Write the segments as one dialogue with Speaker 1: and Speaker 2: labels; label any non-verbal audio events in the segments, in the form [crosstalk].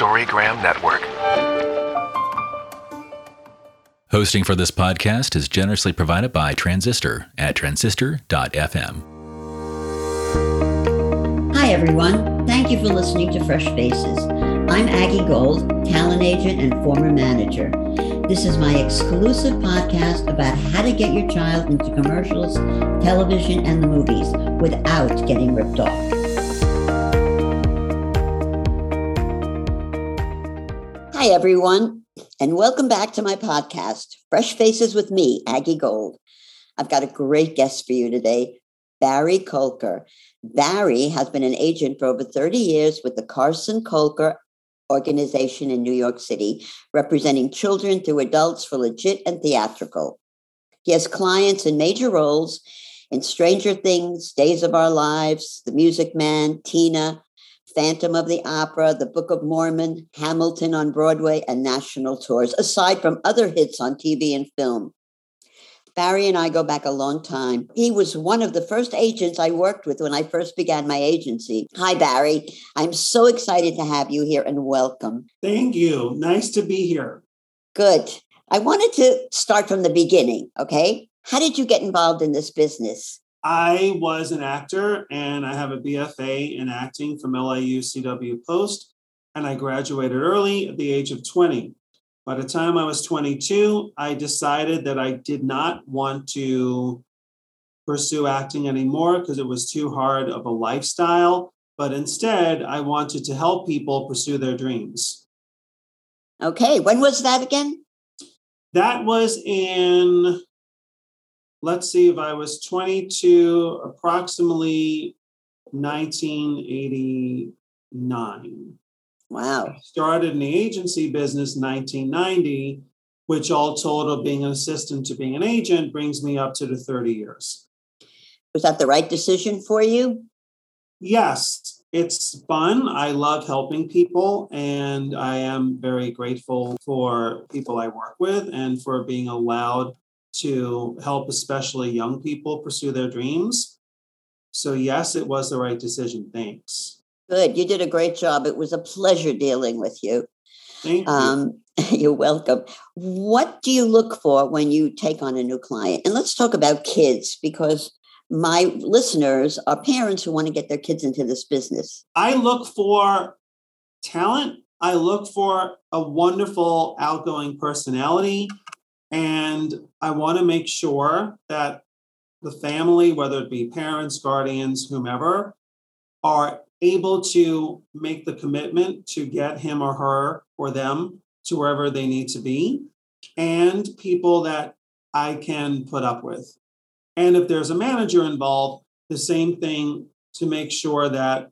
Speaker 1: Storygram Network.
Speaker 2: Hosting for this podcast is generously provided by Transistor at transistor.fm.
Speaker 3: Hi, everyone. Thank you for listening to Fresh Faces. I'm Aggie Gold, talent agent and former manager. This is my exclusive podcast about how to get your child into commercials, television, and the movies without getting ripped off. Hi, everyone, and welcome back to my podcast, Fresh Faces with me, Aggie Gold. I've got a great guest for you today, Barry Kolker. Barry has been an agent for over 30 years with the Carson Kolker organization in New York City, representing children through adults for legit and theatrical. He has clients in major roles in Stranger Things, Days of Our Lives, The Music Man, Tina, Phantom of the Opera, The Book of Mormon, Hamilton on Broadway, and national tours, aside from other hits on TV and film. Barry and I go back a long time. He was one of the first agents I worked with when I first began my agency. Hi, Barry. I'm so excited to have you here and welcome.
Speaker 4: Thank you. Nice to be here.
Speaker 3: Good. I wanted to start from the beginning, okay? How did you get involved in this business?
Speaker 4: I was an actor and I have a BFA in acting from LIU CW Post, and I graduated early at the age of 20. By the time I was 22, I decided that I did not want to pursue acting anymore because it was too hard of a lifestyle. But instead, I wanted to help people pursue their dreams.
Speaker 3: Okay, when was that again?
Speaker 4: That was in, let's see, if I was 22, approximately 1989.
Speaker 3: Wow.
Speaker 4: started in the agency business 1990, which all total being an assistant to being an agent brings me up to the 30 years.
Speaker 3: Was that the right decision for you?
Speaker 4: Yes, it's fun. I love helping people, and I am very grateful for people I work with and for being allowed to help, especially young people, pursue their dreams. So, yes, it was the right decision. Thanks.
Speaker 3: Good. You did a great job. It was a pleasure dealing with you.
Speaker 4: Thank you.
Speaker 3: Um, [laughs] you're welcome. What do you look for when you take on a new client? And let's talk about kids because my listeners are parents who want to get their kids into this business.
Speaker 4: I look for talent. I look for a wonderful, outgoing personality. And I want to make sure that the family, whether it be parents, guardians, whomever, are able to make the commitment to get him or her or them to wherever they need to be, and people that I can put up with. And if there's a manager involved, the same thing to make sure that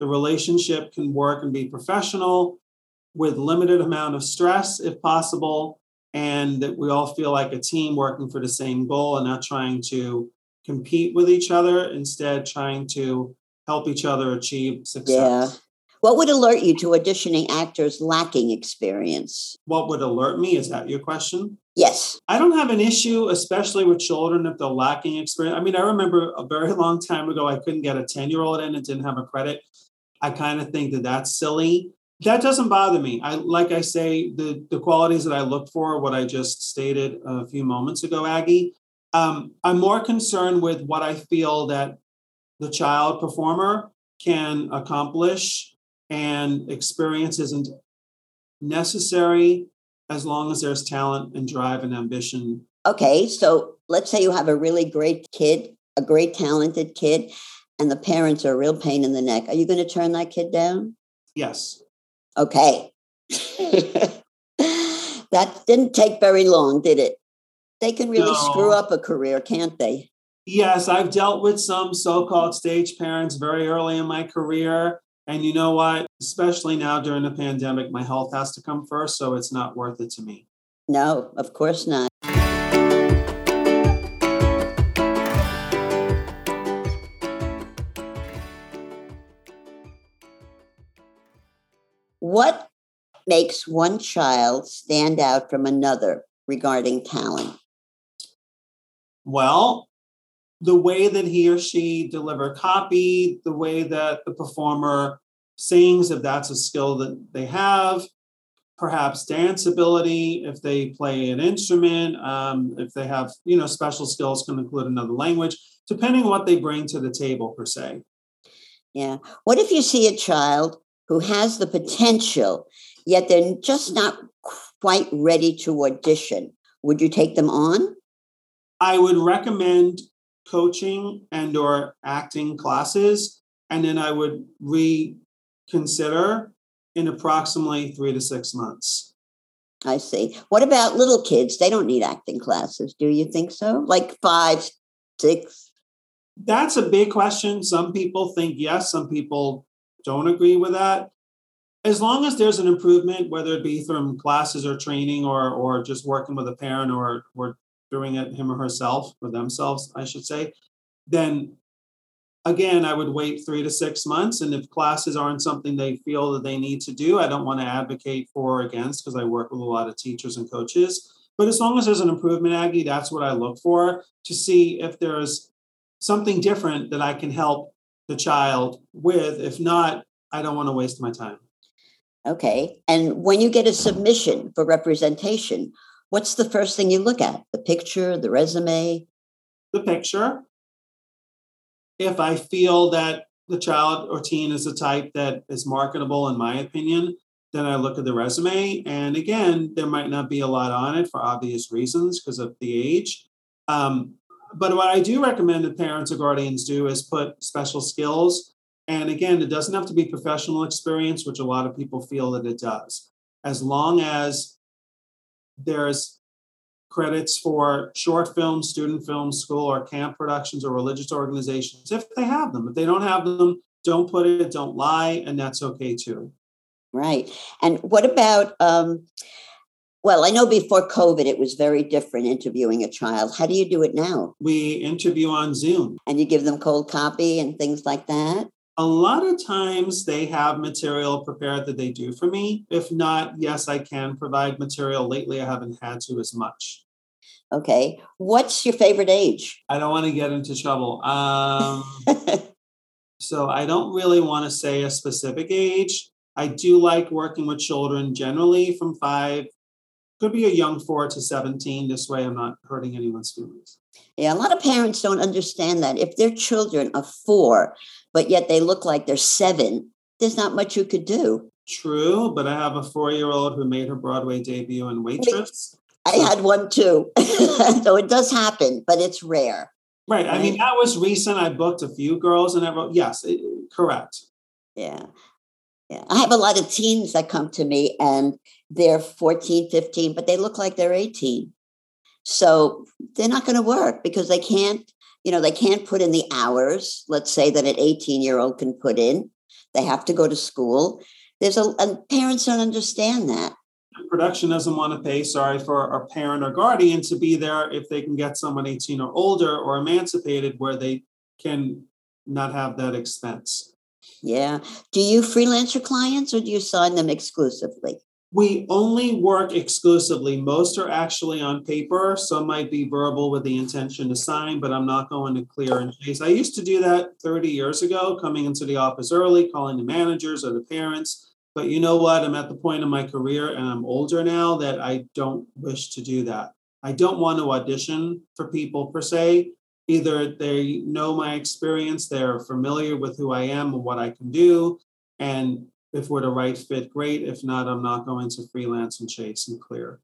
Speaker 4: the relationship can work and be professional with limited amount of stress if possible and that we all feel like a team working for the same goal and not trying to compete with each other instead trying to help each other achieve success.
Speaker 3: Yeah. What would alert you to auditioning actors lacking experience?
Speaker 4: What would alert me? Is that your question?
Speaker 3: Yes.
Speaker 4: I don't have an issue, especially with children, if they're lacking experience. I mean, I remember a very long time ago, I couldn't get a 10 year old in and didn't have a credit. I kind of think that that's silly. That doesn't bother me. I like I say the the qualities that I look for, what I just stated a few moments ago, Aggie. Um, I'm more concerned with what I feel that the child performer can accomplish and experience isn't necessary as long as there's talent and drive and ambition.
Speaker 3: Okay, so let's say you have a really great kid, a great talented kid, and the parents are a real pain in the neck. Are you going to turn that kid down?
Speaker 4: Yes.
Speaker 3: Okay. [laughs] that didn't take very long, did it? They can really
Speaker 4: No.
Speaker 3: screw up a career, can't they?
Speaker 4: Yes, I've dealt with some so called stage parents very early in my career. And you know what? Especially now during the pandemic, my health has to come first. So it's not worth it to me.
Speaker 3: No, of course not. What makes one child stand out from another regarding talent?
Speaker 4: Well, the way that he or she deliver copy, the way that the performer sings if that's a skill that they have, perhaps dance ability if they play an instrument, um, if they have you know special skills can include another language, depending on what they bring to the table per se.
Speaker 3: Yeah. What if you see a child who has the potential, yet they're just not quite ready to audition? Would you take them on?
Speaker 4: I would recommend coaching and or acting classes and then I would reconsider in approximately 3 to 6 months.
Speaker 3: I see. What about little kids? They don't need acting classes. Do you think so? Like 5, 6?
Speaker 4: That's a big question. Some people think yes, some people don't agree with that. As long as there's an improvement, whether it be from classes or training or or just working with a parent or or doing it him or herself or themselves, I should say, then again, I would wait three to six months. And if classes aren't something they feel that they need to do, I don't want to advocate for or against because I work with a lot of teachers and coaches. But as long as there's an improvement, Aggie, that's what I look for to see if there's something different that I can help the child with. If not, I don't want to waste my time.
Speaker 3: Okay. And when you get a submission for representation, what's the first thing you look at? The picture, the resume?
Speaker 4: The picture. If I feel that the child or teen is a type that is marketable, in my opinion, then I look at the resume. And again, there might not be a lot on it for obvious reasons because of the age. Um, but what I do recommend that parents or guardians do is put special skills. And again, it doesn't have to be professional experience, which a lot of people feel that it does. As long as there's credits for short films, student films, school or camp productions or religious organizations, if they have them. If they don't have them, don't put it, don't lie, and that's okay too.
Speaker 3: Right. And what about um, well, I know before COVID, it was very different interviewing a child. How do you do it now?
Speaker 4: We interview on Zoom.
Speaker 3: And you give them cold copy and things like that?
Speaker 4: A lot of times they have material prepared that they do for me. If not, yes, I can provide material. Lately, I haven't had to as much.
Speaker 3: Okay. What's your favorite age?
Speaker 4: I don't want to get into trouble. Um, [laughs] so I don't really want to say a specific age. I do like working with children generally from five could be a young four to 17. This way, I'm not hurting anyone's feelings.
Speaker 3: Yeah, a lot of parents don't understand that. If their children are four, but yet they look like they're seven, there's not much you could do.
Speaker 4: True, but I have a four year old who made her Broadway debut in Waitress.
Speaker 3: I had one too. [laughs] so it does happen, but it's rare.
Speaker 4: Right. I mean, that was recent. I booked a few girls and I wrote, yes, it, correct.
Speaker 3: Yeah. Yeah. I have a lot of teens that come to me and they're 14, 15, but they look like they're 18. So they're not going to work because they can't, you know, they can't put in the hours, let's say that an 18 year old can put in. They have to go to school. There's a, and parents don't understand that.
Speaker 4: Production doesn't want to pay, sorry, for a parent or guardian to be there if they can get someone 18 or older or emancipated where they can not have that expense.
Speaker 3: Yeah. Do you freelance your clients or do you sign them exclusively?
Speaker 4: We only work exclusively. Most are actually on paper. Some might be verbal with the intention to sign, but I'm not going to clear and chase. I used to do that 30 years ago, coming into the office early, calling the managers or the parents. But you know what? I'm at the point in my career and I'm older now that I don't wish to do that. I don't want to audition for people per se. Either they know my experience, they're familiar with who I am and what I can do, and if we're the right fit, great. If not, I'm not going to freelance and chase and clear.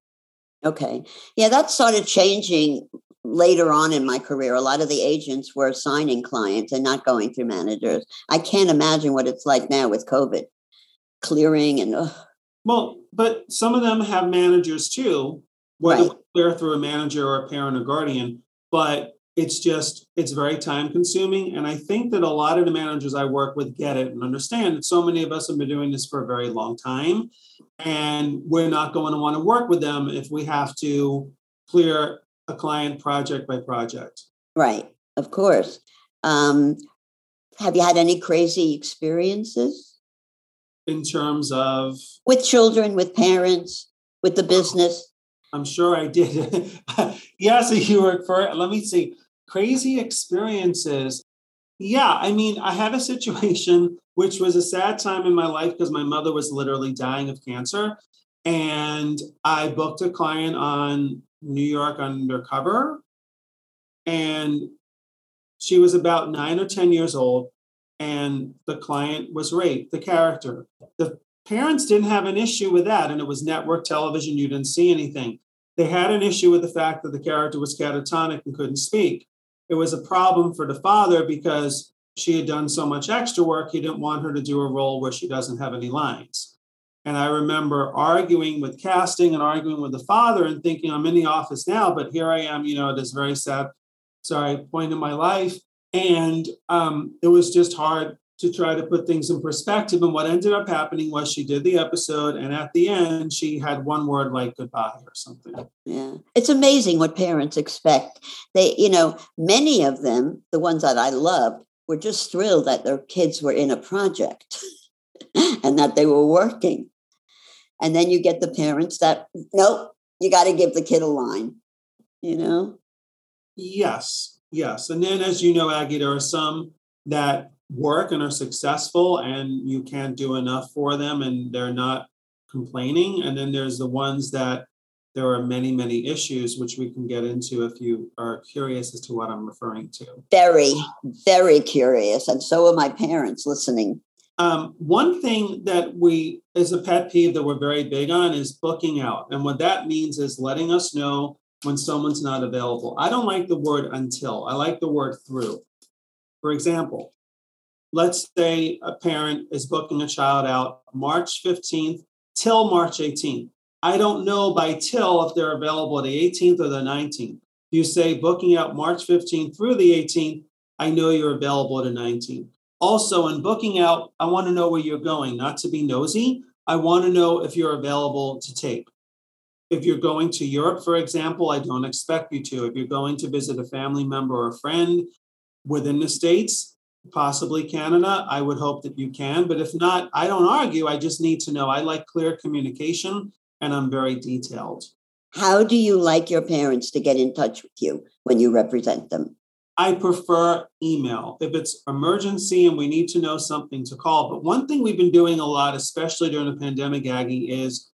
Speaker 3: Okay. Yeah, that started changing later on in my career. A lot of the agents were signing clients and not going through managers. I can't imagine what it's like now with COVID, clearing and. Ugh.
Speaker 4: Well, but some of them have managers too, whether right. clear through a manager or a parent or guardian. But it's just it's very time consuming and i think that a lot of the managers i work with get it and understand that so many of us have been doing this for a very long time and we're not going to want to work with them if we have to clear a client project by project.
Speaker 3: Right of course. Um, have you had any crazy experiences?
Speaker 4: In terms of?
Speaker 3: With children with parents with the business?
Speaker 4: I'm sure I did. [laughs] yes, you were for. Let me see crazy experiences. Yeah, I mean, I had a situation [laughs] which was a sad time in my life because my mother was literally dying of cancer. And I booked a client on New York Undercover. And she was about nine or 10 years old. And the client was raped, the character. The parents didn't have an issue with that. And it was network television. You didn't see anything. They had an issue with the fact that the character was catatonic and couldn't speak. It was a problem for the father because she had done so much extra work, he didn't want her to do a role where she doesn't have any lines. And I remember arguing with casting and arguing with the father and thinking, I'm in the office now, but here I am, you know, at this very sad, sorry, point in my life. And um, it was just hard to try to put things in perspective. And what ended up happening was she did the episode, and at the end, she had one word like goodbye or something.
Speaker 3: Yeah. It's amazing what parents expect. They, you know, many of them, the ones that I loved, were just thrilled that their kids were in a project [laughs] and that they were working. And then you get the parents that, nope, you got to give the kid a line, you know?
Speaker 4: Yes, yes. And then, as you know, Aggie, there are some that work and are successful and you can't do enough for them and they're not complaining. And then there's the ones that there are many, many issues which we can get into if you are curious as to what I'm referring to.
Speaker 3: Very, very curious. And so are my parents listening.
Speaker 4: Um, one thing that we, is a pet peeve that we're very big on, is booking out. And what that means is letting us know when someone's not available. I don't like the word until, I like the word through. For example, let's say a parent is booking a child out March 15th till March 18th. I don't know by till if they're available the 18th or the 19th. You say booking out March 15th through the 18th, I know you're available the 19th. Also, in booking out, I want to know where you're going, not to be nosy. I want to know if you're available to tape. If you're going to Europe, for example, I don't expect you to. If you're going to visit a family member or a friend within the States, possibly Canada. I would hope that you can, but if not, I don't argue. I just need to know. I like clear communication and I'm very detailed.
Speaker 3: How do you like your parents to get in touch with you when you represent them?
Speaker 4: I prefer email. If it's emergency and we need to know something to call. But one thing we've been doing a lot, especially during the pandemic, Aggie, is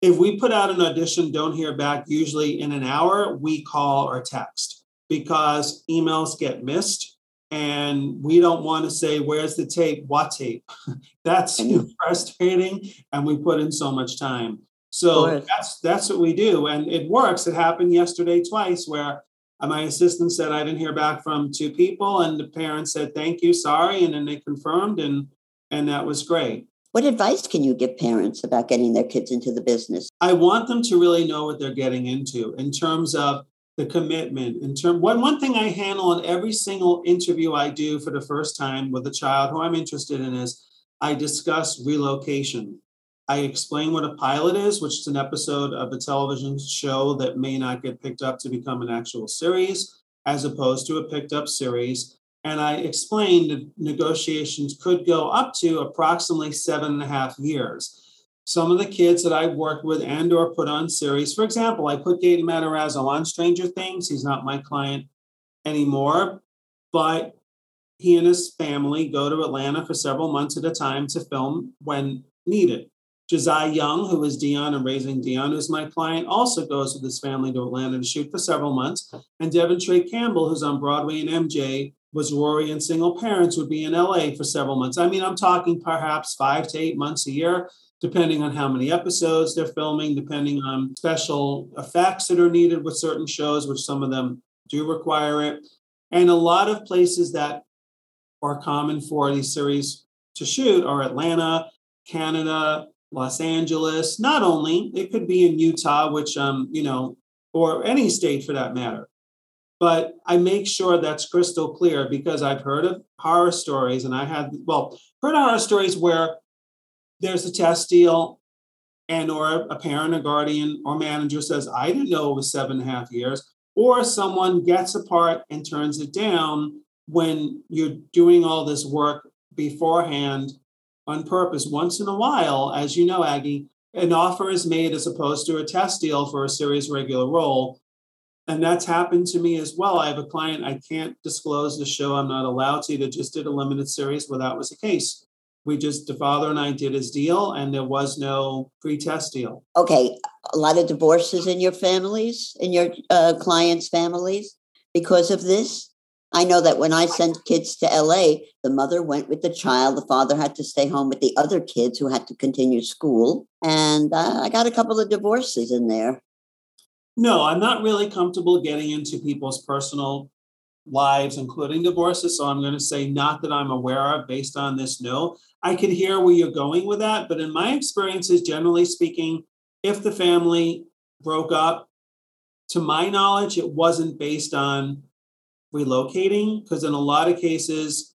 Speaker 4: if we put out an audition, don't hear back, usually in an hour, we call or text because emails get missed and we don't want to say where's the tape? What tape? [laughs] That's frustrating and we put in so much time. So that's that's what we do and it works. It happened yesterday twice where uh, my assistant said i didn't hear back from two people and the parents said thank you sorry and then they confirmed and and that was great.
Speaker 3: What advice can you give parents about getting their kids into the business?
Speaker 4: I want them to really know what they're getting into in terms of the commitment in term one one thing I handle in every single interview I do for the first time with a child who I'm interested in is I discuss relocation. I explain what a pilot is, which is an episode of a television show that may not get picked up to become an actual series, as opposed to a picked up series. And I explain that negotiations could go up to approximately seven and a half years some of the kids that I've worked with and or put on series. For example, I put Gaten Matarazzo on Stranger Things. He's not my client anymore, but he and his family go to Atlanta for several months at a time to film when needed. Ja'Siah Young, who is Dion and Raising Dion, who's my client, also goes with his family to Atlanta to shoot for several months. And Devin Trey Campbell, who's on Broadway and MJ, was Rory and Single Parents, would be in LA for several months. I mean, I'm talking perhaps five to eight months a year depending on how many episodes they're filming, depending on special effects that are needed with certain shows, which some of them do require it. And a lot of places that are common for these series to shoot are Atlanta, Canada, Los Angeles. Not only, it could be in Utah, which, um, you know, or any state for that matter. But I make sure that's crystal clear because I've heard of horror stories and I had, well, heard horror stories where there's a test deal and or a parent a guardian or manager says i didn't know it was seven and a half years. Or someone gets a part and turns it down when you're doing all this work beforehand on purpose. Once in a while as you know aggie an offer is made as opposed to a test deal for a series regular role. And that's happened to me as well. I have a client, I can't disclose the show, I'm not allowed to, that just did a limited series where that was the case. We just, the father and I did his deal, and there was no pre test deal.
Speaker 3: Okay, a lot of divorces in your families, in your uh, clients' families because of this? I know that when I sent kids to LA, the mother went with the child. The father had to stay home with the other kids who had to continue school. And uh, I got a couple of divorces in there.
Speaker 4: No, I'm not really comfortable getting into people's personal lives, including divorces. So I'm going to say, not that I'm aware of based on this, no. I could hear where you're going with that. But in my experiences, generally speaking, if the family broke up, to my knowledge, it wasn't based on relocating because in a lot of cases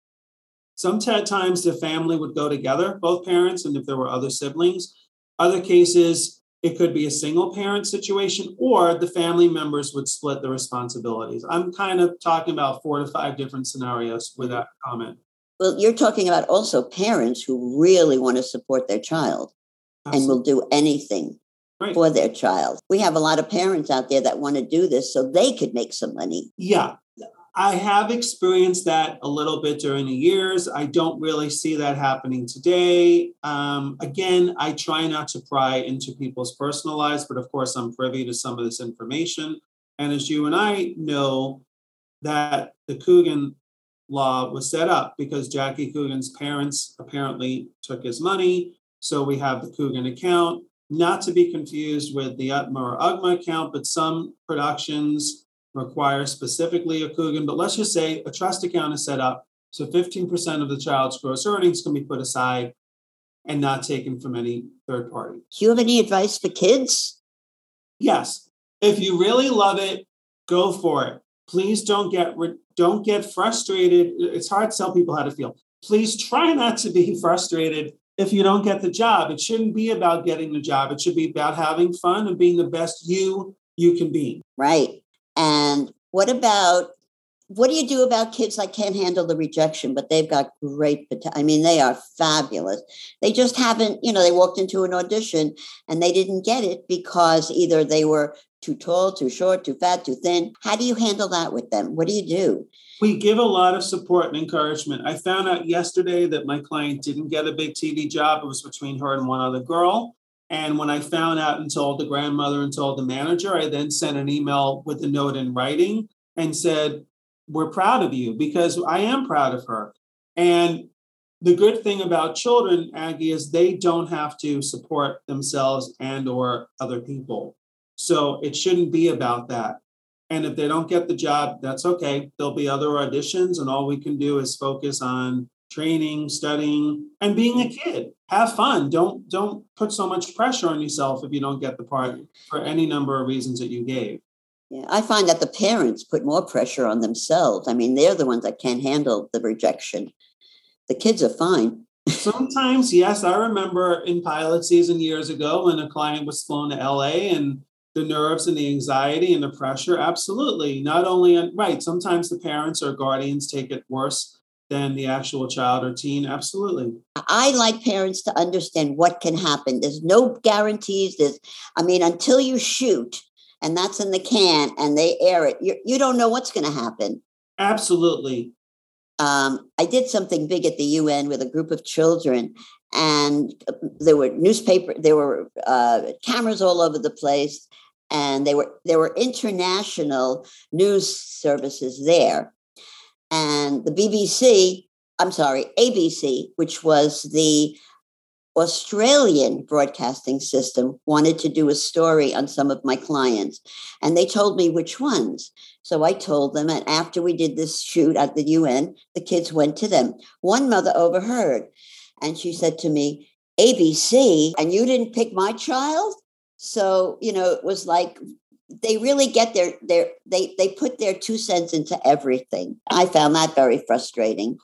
Speaker 4: sometimes the family would go together both parents and if there were other siblings other cases it could be a single parent situation or the family members would split the responsibilities i'm kind of talking about four to five different scenarios with that comment
Speaker 3: well you're talking about also parents who really want to support their child Absolutely. and will do anything right. for their child. We have a lot of parents out there that want to do this so they could make some money.
Speaker 4: Yeah. I have experienced that a little bit during the years. I don't really see that happening today. Um, again, I try not to pry into people's personal lives, but of course, I'm privy to some of this information. And as you and I know, that the Coogan law was set up because Jackie Coogan's parents apparently took his money. So we have the Coogan account, not to be confused with the UTMA or UGMA account, but some productions require specifically a Coogan, but let's just say a trust account is set up. So 15% of the child's gross earnings can be put aside and not taken from any third party.
Speaker 3: Do you have any advice for kids?
Speaker 4: Yes. If you really love it, go for it. Please don't get don't get frustrated. It's hard to tell people how to feel. Please try not to be [laughs] frustrated if you don't get the job. It shouldn't be about getting the job. It should be about having fun and being the best you you can be.
Speaker 3: Right. And what about what do you do about kids that can't handle the rejection, but they've got great potential? I mean, they are fabulous. They just haven't, you know, they walked into an audition and they didn't get it because either they were too tall, too short, too fat, too thin. How do you handle that with them? What do you do?
Speaker 4: We give a lot of support and encouragement. I found out yesterday that my client didn't get a big TV job. It was between her and one other girl. And when I found out and told the grandmother and told the manager, I then sent an email with a note in writing and said, We're proud of you because I am proud of her. And the good thing about children, Aggie, is they don't have to support themselves and or other people. So it shouldn't be about that. And if they don't get the job, that's okay. There'll be other auditions, and all we can do is focus on training, studying, and being a kid. Have fun. Don't don't put so much pressure on yourself if you don't get the part for any number of reasons that you gave.
Speaker 3: Yeah, I find that the parents put more pressure on themselves. I mean, they're the ones that can't handle the rejection. The kids are fine.
Speaker 4: Sometimes, yes. I remember in pilot season years ago when a client was flown to LA and the nerves and the anxiety and the pressure. Absolutely. Not only, right, sometimes the parents or guardians take it worse than the actual child or teen. Absolutely.
Speaker 3: I like parents to understand what can happen. There's no guarantees. There's, I mean, until you shoot and that's in the can and they air it, you, you don't know what's going to happen.
Speaker 4: Absolutely.
Speaker 3: Um, I did something big at the UN with a group of children, and there were newspaper, there were uh, cameras all over the place, and they were there were international news services there and the BBC, I'm sorry, ABC, which was the Australian broadcasting system, wanted to do a story on some of my clients. And they told me which ones. So I told them. And after we did this shoot at the UN, the kids went to them. One mother overheard and she said to me, ABC, and you didn't pick my child? So, you know, it was like they really get their their they they put their two cents into everything. I found that very frustrating.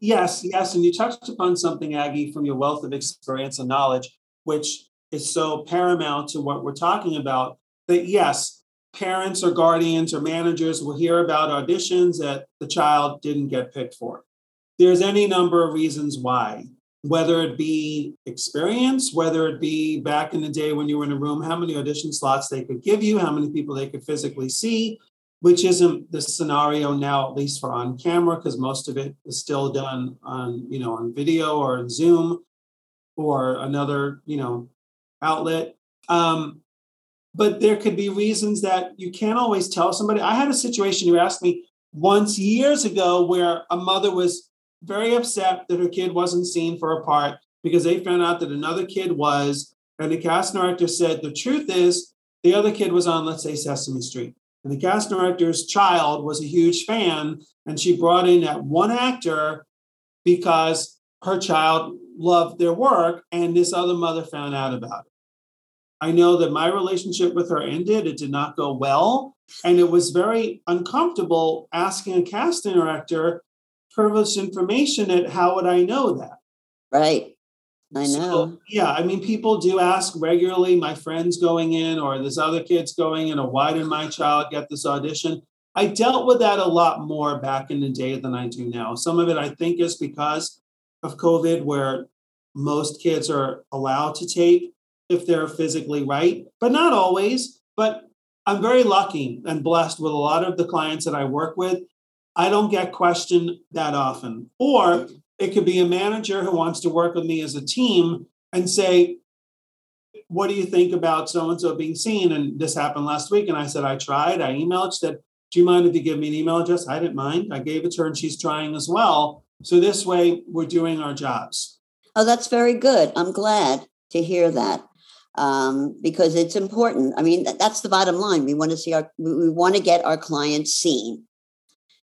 Speaker 4: Yes, yes, and you touched upon something, Aggie, from your wealth of experience and knowledge, which is so paramount to what we're talking about. That yes, parents or guardians or managers will hear about auditions that the child didn't get picked for. There's any number of reasons why. Whether it be experience, whether it be back in the day when you were in a room, how many audition slots they could give you, how many people they could physically see, which isn't the scenario now, at least for on camera, because most of it is still done on, you know, on video or in Zoom or another, you know, outlet. Um, but there could be reasons that you can't always tell somebody. I had a situation you asked me once years ago where a mother was very upset that her kid wasn't seen for a part because they found out that another kid was. And the cast director said, the truth is, the other kid was on, let's say, Sesame Street. And the cast director's child was a huge fan. And she brought in that one actor because her child loved their work. And this other mother found out about it. I know that my relationship with her ended. It did not go well. And it was very uncomfortable asking a casting director privileged information at how would I know that?
Speaker 3: Right. I know.
Speaker 4: So, yeah, I mean, people do ask regularly, my friends going in or this other kid's going in, or why did my child get this audition? I dealt with that a lot more back in the day than I do now. Some of it I think is because of COVID, where most kids are allowed to tape if they're physically right, but not always. But I'm very lucky and blessed with a lot of the clients that I work with I don't get questioned that often. Or it could be a manager who wants to work with me as a team and say, What do you think about so and so being seen? And this happened last week. And I said, I tried. I emailed. She said, Do you mind if you give me an email address? I didn't mind. I gave it to her and she's trying as well. So this way we're doing our jobs.
Speaker 3: Oh, that's very good. I'm glad to hear that um, because it's important. I mean, that's the bottom line. We want to see our, we want to get our clients seen.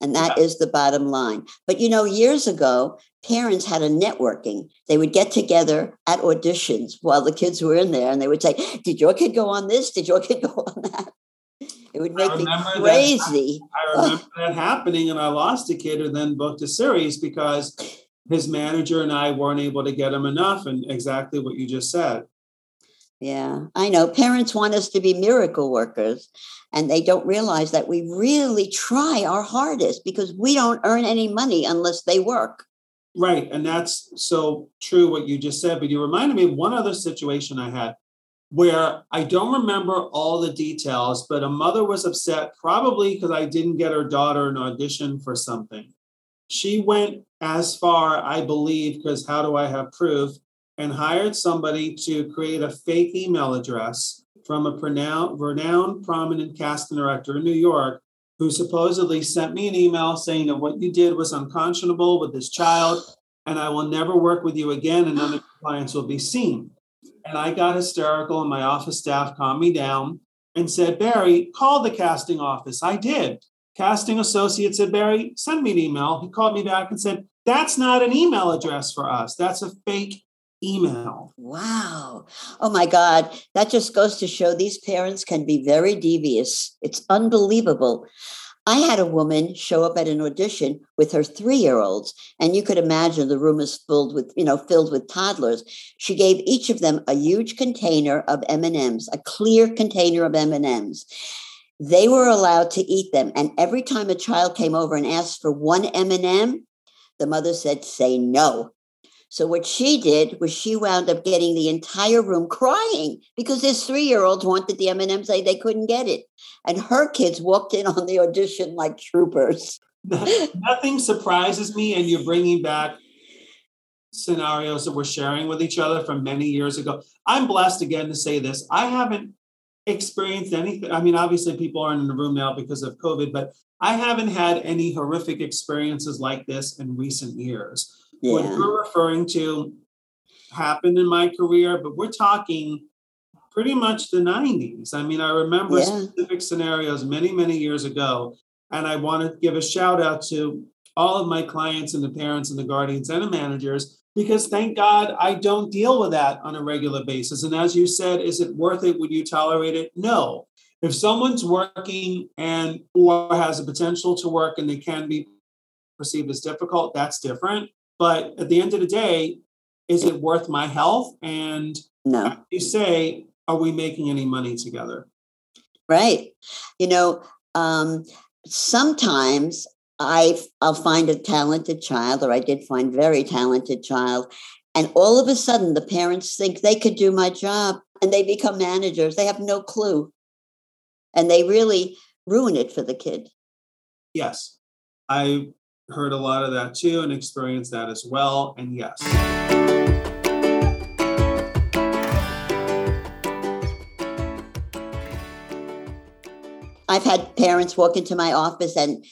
Speaker 3: And that yeah. is the bottom line. But you know, years ago, parents had a networking. They would get together at auditions while the kids were in there and they would say, Did your kid go on this? Did your kid go on that? It would make me crazy.
Speaker 4: That, I remember that happening, and I lost a kid and then booked a series because his manager and I weren't able to get him enough, and exactly what you just said.
Speaker 3: Yeah, I know. Parents want us to be miracle workers, and they don't realize that we really try our hardest because we don't earn any money unless they work.
Speaker 4: Right. And that's so true what you just said. But you reminded me of one other situation I had where I don't remember all the details, but a mother was upset, probably because I didn't get her daughter an audition for something. She went as far, I believe, because how do I have proof? And hired somebody to create a fake email address from a renowned, prominent casting director in New York who supposedly sent me an email saying that what you did was unconscionable with this child and I will never work with you again and none of your clients will be seen. And I got hysterical and my office staff calmed me down and said, Barry, call the casting office. I did. Casting associate said, Barry, send me an email. He called me back and said, that's not an email address for us. That's a fake email.
Speaker 3: Wow. Oh my God. That just goes to show these parents can be very devious. It's unbelievable. I had a woman show up at an audition with her three-year-olds, and you could imagine the room is filled with, you know, filled with toddlers. She gave each of them a huge container of M&Ms, a clear container of M&Ms. They were allowed to eat them, and every time a child came over and asked for one M&M, the mother said, "Say no." So what she did was she wound up getting the entire room crying because this three-year-olds wanted the M&Ms, they, they couldn't get it. And her kids walked in on the audition like troopers.
Speaker 4: Nothing surprises me, and you're bringing back scenarios that we're sharing with each other from many years ago. I'm blessed again to say this. I haven't experienced anything. I mean, obviously, people aren't in the room now because of COVID, but I haven't had any horrific experiences like this in recent years. Yeah. What you're referring to happened in my career, but we're talking pretty much the 90s. I mean, I remember yeah. specific scenarios many, many years ago. And I want to give a shout out to all of my clients and the parents and the guardians and the managers because thank God I don't deal with that on a regular basis. And as you said, is it worth it? Would you tolerate it? No. If someone's working and or has a potential to work and they can be perceived as difficult, that's different. But at the end of the day, is it worth my health? And
Speaker 3: no.
Speaker 4: you say, are we making any money together?
Speaker 3: Right. You know, um, sometimes I I'll find a talented child, or I did find very talented child, And all of a sudden, the parents think they could do my job and they become managers. They have no clue. And they really ruin it for the kid.
Speaker 4: Yes. I heard a lot of that too and experienced that as well. And yes.
Speaker 3: I've had parents walk into my office and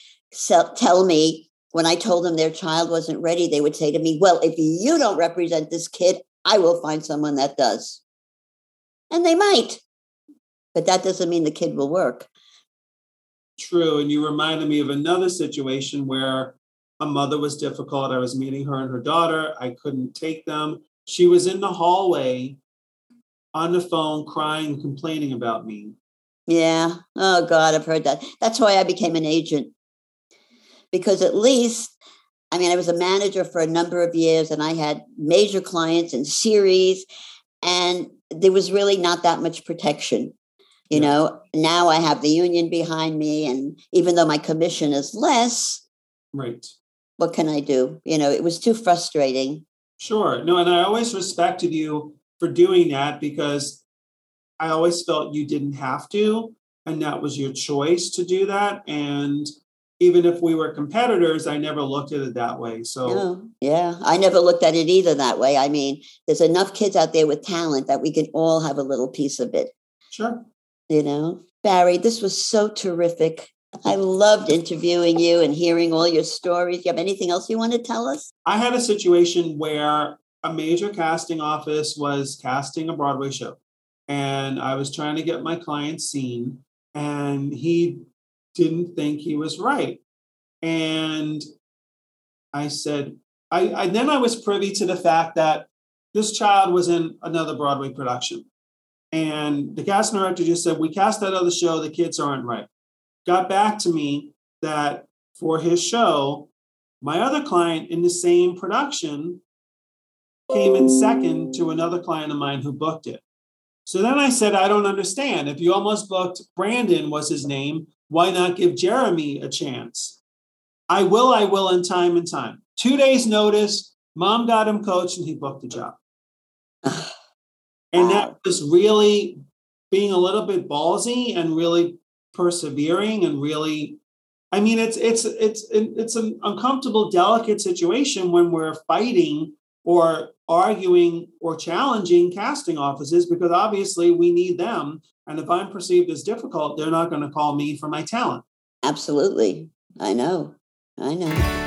Speaker 3: tell me when I told them their child wasn't ready, they would say to me, Well, if you don't represent this kid, I will find someone that does. And they might, but that doesn't mean the kid will work.
Speaker 4: True. And you reminded me of another situation where a mother was difficult. I was meeting her and her daughter. I couldn't take them. She was in the hallway on the phone crying, complaining about me.
Speaker 3: Yeah. Oh, God, I've heard that. That's why I became an agent. Because at least, I mean, I was a manager for a number of years and I had major clients and series, and there was really not that much protection. You yeah. know, now I have the union behind me, and even though my commission is less,
Speaker 4: right
Speaker 3: what can I do? You know, it was too frustrating.
Speaker 4: Sure. No, and I always respected you for doing that because I always felt you didn't have to. And that was your choice to do that. And even if we were competitors, I never looked at it that way. So,
Speaker 3: no, yeah, I never looked at it either that way. I mean, there's enough kids out there with talent that we can all have a little piece of it.
Speaker 4: Sure.
Speaker 3: You know, Barry, this was so terrific. I loved interviewing you and hearing all your stories. Do you have anything else you want to tell us?
Speaker 4: I had a situation where a major casting office was casting a Broadway show, and I was trying to get my client seen, and he didn't think he was right. And I said, I, I then I was privy to the fact that this child was in another Broadway production. And the casting director just said, We cast that other show, the kids aren't right got back to me that for his show, my other client in the same production came in second to another client of mine who booked it. So then I said, I don't understand. If you almost booked Brandon was his name, why not give Jeremy a chance? I will, I will in time and time. Two days notice, mom got him coached and he booked the job. [sighs] and that was really being a little bit ballsy and really persevering and really i mean it's it's it's it's an uncomfortable delicate situation when we're fighting or arguing or challenging casting offices because obviously we need them. And if i'm perceived as difficult they're not going to call me for my talent.
Speaker 3: Absolutely. I know. I know.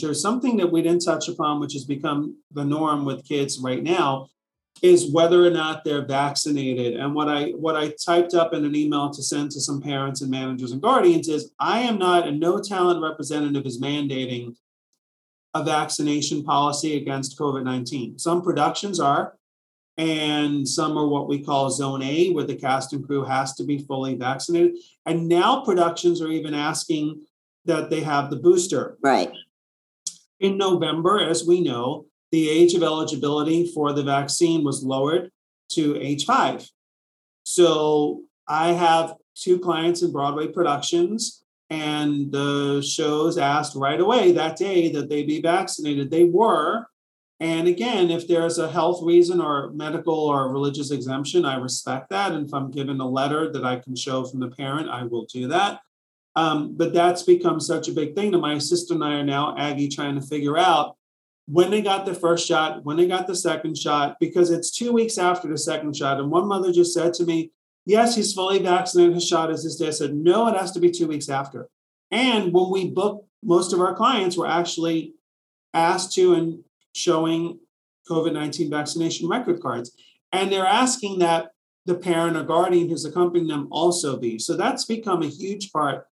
Speaker 4: There's something that we didn't touch upon, which has become the norm with kids right now, is whether or not they're vaccinated. And what I what I typed up in an email to send to some parents and managers and guardians is I am not a no talent representative is mandating a vaccination policy against COVID-19. Some productions are, and some are what we call zone A, where the cast and crew has to be fully vaccinated. And now productions are even asking that they have the booster.
Speaker 3: Right.
Speaker 4: In November, as we know, the age of eligibility for the vaccine was lowered to age five. So I have two clients in Broadway productions, and the shows asked right away that day that they be vaccinated. They were. And again, if there's a health reason or medical or religious exemption, I respect that. And if I'm given a letter that I can show from the parent, I will do that. Um, but that's become such a big thing that my assistant and I are now, Aggie, trying to figure out when they got the first shot, when they got the second shot, because it's two weeks after the second shot. And one mother just said to me, Yes, he's fully vaccinated. His shot is this day. I said, No, it has to be two weeks after. And when we book most of our clients, we're actually asked to and showing COVID 19 vaccination record cards. And they're asking that the parent or guardian who's accompanying them also be. So that's become a huge part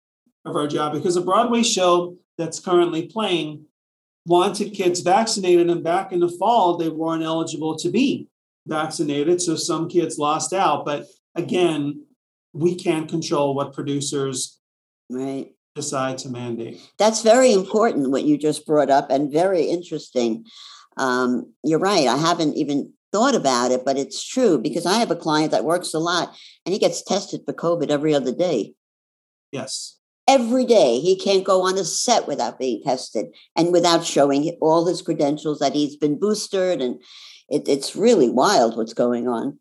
Speaker 4: of our job because a Broadway show that's currently playing wanted kids vaccinated, and back in the fall, they weren't eligible to be vaccinated. So some kids lost out. But again, we can't control what producers
Speaker 3: right.
Speaker 4: decide to mandate.
Speaker 3: That's very important, what you just brought up, and very interesting. Um, you're right. I haven't even thought about it, but it's true because I have a client that works a lot and he gets tested for COVID every other day.
Speaker 4: Yes.
Speaker 3: Every day. He can't go on a set without being tested and without showing all his credentials that he's been boosted. And it, it's really wild what's going on.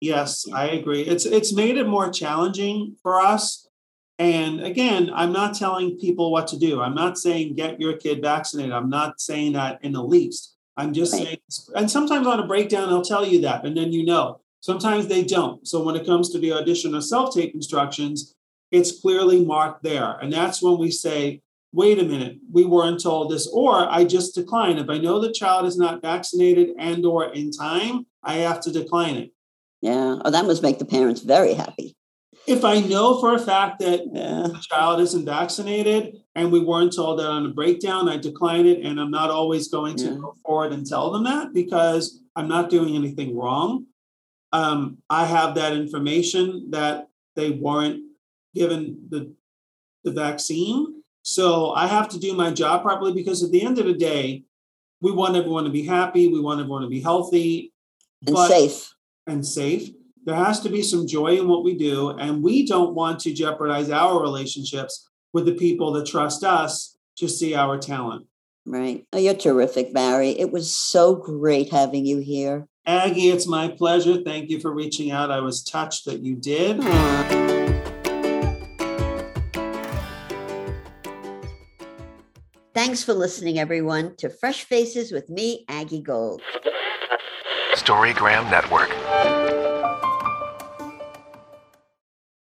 Speaker 4: Yes, I agree. It's it's made it more challenging for us. And again, I'm not telling people what to do. I'm not saying get your kid vaccinated. I'm not saying that in the least. I'm just right. saying, and sometimes on a breakdown, they'll tell you that, and then you know. Sometimes they don't. So when it comes to the audition or self tape instructions, it's clearly marked there. And that's when we say, wait a minute, we weren't told this, or I just decline. If I know the child is not vaccinated and or in time, I have to decline it.
Speaker 3: Yeah. Oh, that must make the parents very happy.
Speaker 4: If I know for a fact that yeah. the child isn't vaccinated and we weren't told that on a breakdown, I decline it. And I'm not always going to yeah. go forward and tell them that because I'm not doing anything wrong. Um, I have that information that they weren't given the, the vaccine. So I have to do my job properly because at the end of the day, we want everyone to be happy. We want everyone to be healthy
Speaker 3: and safe.
Speaker 4: And safe. There has to be some joy in what we do. And we don't want to jeopardize our relationships with the people that trust us to see our talent.
Speaker 3: Right. Oh, you're terrific, Barry. It was so great having you here.
Speaker 4: Aggie, it's my pleasure. Thank you for reaching out. I was touched that you did. Aww.
Speaker 3: Thanks for listening, everyone, to Fresh Faces with me, Aggie Gold.
Speaker 2: Storygram Network.